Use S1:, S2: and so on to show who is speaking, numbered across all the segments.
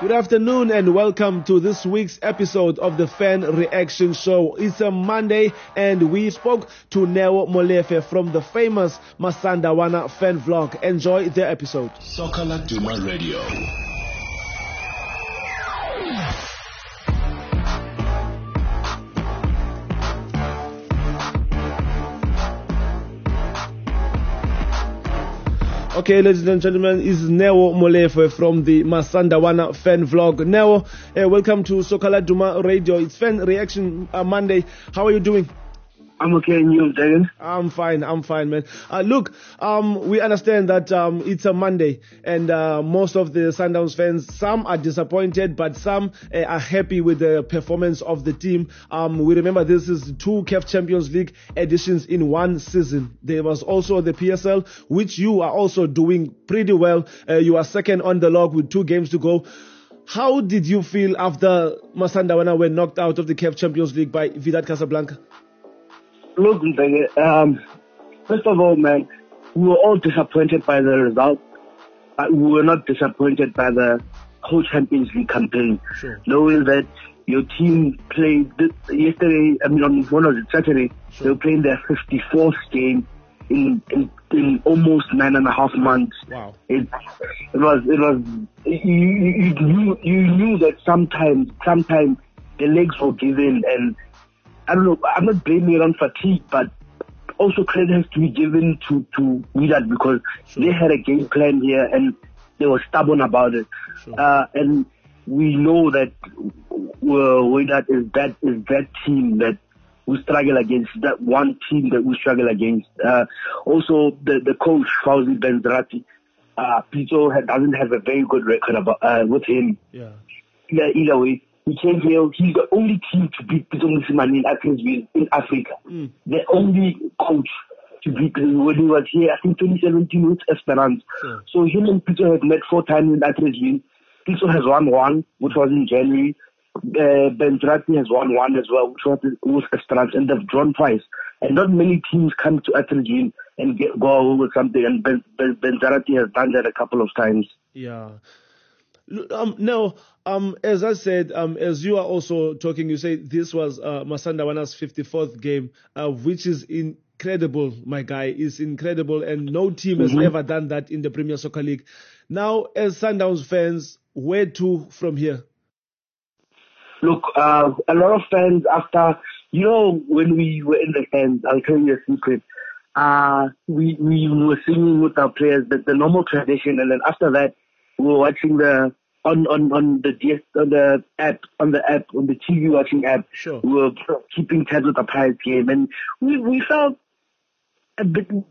S1: Good afternoon and welcome to this week's episode of the Fan Reaction Show. It's a Monday and we spoke to Neo Molefe from the famous Masandawana fan vlog. Enjoy the episode.
S2: Soccer Laduma Radio.
S1: Okay, ladies and gentlemen, is Neo Molefe from the Masandawana fan vlog. Neo, uh, welcome to Soccer Laduma Radio. It's Fan Reaction uh, Monday. How are you doing?
S3: I'm okay, and you, Dagan?
S1: I'm fine. I'm fine, man. Uh, look, um, we understand that um, it's a Monday, and uh, most of the Sundowns fans, some are disappointed, but some uh, are happy with the performance of the team. Um, we remember this is two CAF Champions League editions in one season. There was also the PSL, which you are also doing pretty well. Uh, you are second on the log with two games to go. How did you feel after Masandawana were knocked out of the CAF Champions League by Wydad Casablanca?
S3: Look, um, first of all, man, we were all disappointed by the result, but we were not disappointed by the whole Champions League campaign.
S1: Sure.
S3: Knowing that your team played this, yesterday, I mean, on one of the Saturday,
S1: Sure.
S3: they were playing their 54th game in, in, in almost nine and a half months.
S1: Wow.
S3: It, it was, it was, you, you, you knew, you knew that sometimes, sometimes the legs were give in and I don't know, I'm not blaming it on fatigue, but also credit has to be given to, to Wydad because
S1: Sure.
S3: they had a game plan here and they were stubborn about it.
S1: Sure.
S3: Uh, and we know that uh, Wydad is that, is that team that we struggle against, that one team that we struggle against. Uh, also the, the coach, Fauzi Benzarti, uh, Pitso had, doesn't have a very good record about, uh, with him
S1: Yeah.
S3: either, either way, he came here. He's the only team to beat Pitso Mosimane in Atteridgeville in Africa.
S1: Mm.
S3: The only coach to beat him when he was here, I think 2017 with Esperance.
S1: Sure.
S3: So him and Pitso had met four times in Atteridgeville. Pitso has won one, which was in January. Uh, Benzarti has won one as well, which was with Esperance, and they've drawn twice. And not many teams come to Atteridgeville and get, go away with something, and ben, ben, has done that a couple of times.
S1: Yeah. Um, now, um, as I said, um, as you are also talking, you say this was uh, Masandawana's 54th game, uh, which is incredible, my guy. It's incredible, and no team has ever done that in the Premier Soccer League. Now, as Sundowns fans, where to from here?
S3: Look, uh, a lot of fans after, you know, when we were in the stands, I'll tell you a secret. Uh, we, we were singing with our players, the, the normal tradition, and then after that, we were watching the, on, on, on the DS, on the app, on the app, on the TV watching app.
S1: Sure.
S3: We were keeping tabs with the Pirates game, and we, we felt a bit, we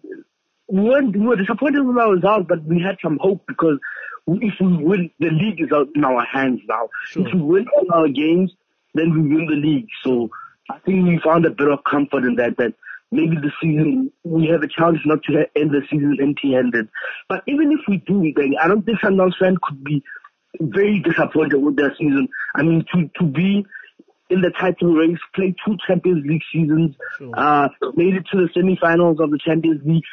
S3: weren't, we were disappointed with our but we had some hope because if we win, the league is out in our hands now.
S1: Sure.
S3: If we win all our games, then we win the league. So I think we found a bit of comfort in that, that maybe the season, we have a chance not to end the season empty-handed. But even if we do, then I don't think Sundowns fan could be very disappointed with their season. I mean, to, to be in the title race, play two Champions League seasons,
S1: Sure.
S3: uh, made it to the semi-finals of the Champions League,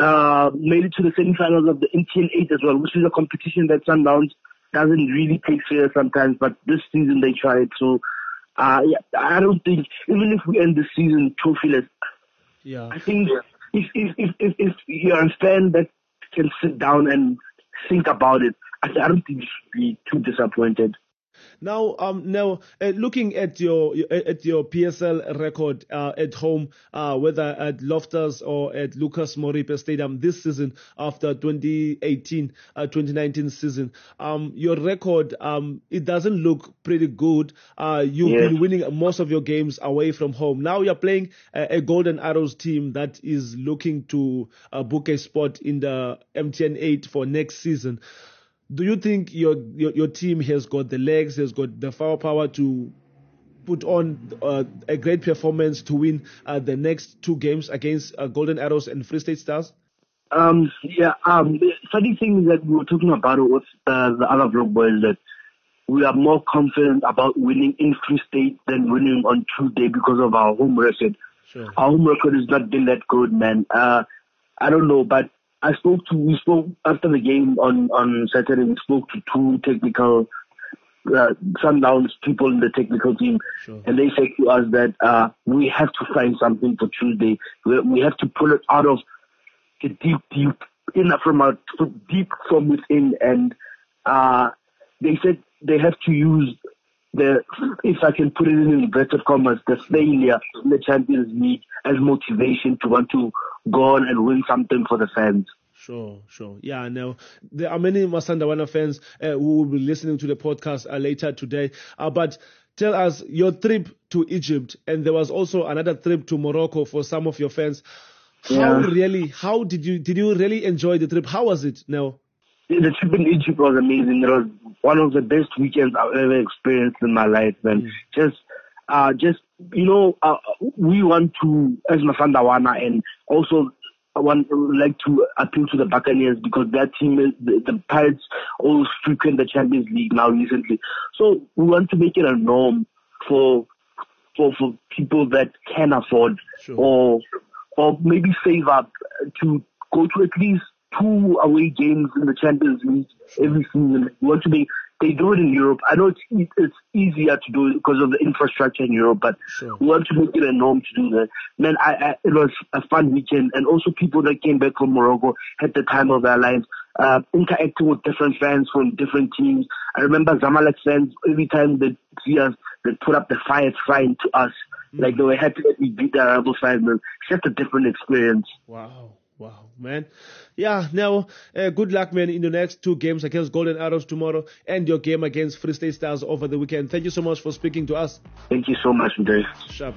S3: uh, made it to the semi-finals of the MTN 8 as well, which is a competition that Sundowns doesn't really take serious sometimes, but this season they tried. So, uh, yeah, I don't think, even if we end the season trophyless,
S1: Yeah.
S3: I think if, if, if, if, if you're a fan that can sit down and think about it, I, I don't think you should be too disappointed.
S1: Now, um, now uh, looking at your at your PSL record uh, at home, uh, whether at Loftus or at Lucas Moripe Stadium this season after 2018, uh, 2019 season, um, your record um, it doesn't look pretty good. Uh, you've
S3: Yeah.
S1: been winning most of your games away from home. Now you're playing a, a Golden Arrows team that is looking to uh, book a spot in the MTN 8 for next season do you think your, your your team has got the legs, has got the firepower to put on uh, a great performance to win uh, the next two games against uh, Golden Arrows and Free State Stars?
S3: Um, yeah, um, the funny thing that we were talking about it with uh, the other vlog boys that we are more confident about winning in Free State than winning on Tuesday because of our home record.
S1: Sure.
S3: Our home record has not been that good, man. Uh, I don't know, but I spoke to, we spoke after the game on, on Saturday, we spoke to two technical uh, Sundowns people in the technical team,
S1: Sure.
S3: and they said to us that uh, we have to find something for Tuesday. We, we have to pull it out of the deep, deep inner from out, deep from within, and uh, they said they have to use the, if I can put it in inverted commas, the failure in the Champions League as motivation to want to go on and win something for the fans.
S1: Sure, sure. Yeah, now there are many Masandawana fans uh, who will be listening to the podcast uh, later today. Uh, but tell us your trip to Egypt, and there was also another trip to Morocco for some of your fans. How
S3: Yeah.
S1: really? How did you did you really enjoy the trip? How was it? Now,
S3: The trip in Egypt was amazing. It was one of the best weekends I've ever experienced in my life, man. Just, uh, just, you know, uh, we want to, as Masandawana, and also I want to like to appeal to the Buccaneers because that team, is, the, the Pirates, always frequent the Champions League now recently. So we want to make it a norm for, for, for people that can afford
S1: Sure.
S3: or, or maybe save up to go to at least two away games in the Champions League every season. We want to be, they do it in Europe. I know it's it's easier to do it because of the infrastructure in Europe, but
S1: Sure.
S3: we want to make it a norm to do that. Man, I, I, it was a fun weekend, and also people that came back from Morocco had the time of their lives. Uh, interacting with different fans from different teams. I remember Zamalek fans every time they see us, they put up the fire sign to us. Like they were happy that we beat the Arable. Man, it's just a different experience.
S1: wow, wow, man. Yeah. Now, uh, good luck, man, in the next two games against Golden Arrows tomorrow and your game against Free State Stars over the weekend. Thank you so much for speaking to us.
S3: Thank you so much, Dave.
S1: Sharp.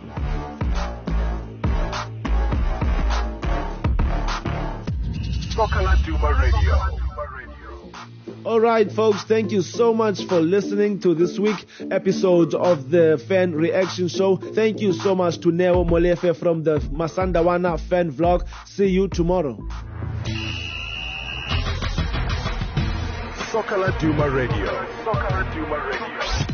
S2: Soccer Laduma Radio.
S1: All right, folks, thank you so much for listening to this week episode of the Fan Reaction Show. Thank you so much to Neo Molefe from the Masandawana Fan Vlog. See you tomorrow.
S2: Soccer Laduma Radio. Soccer Laduma Radio.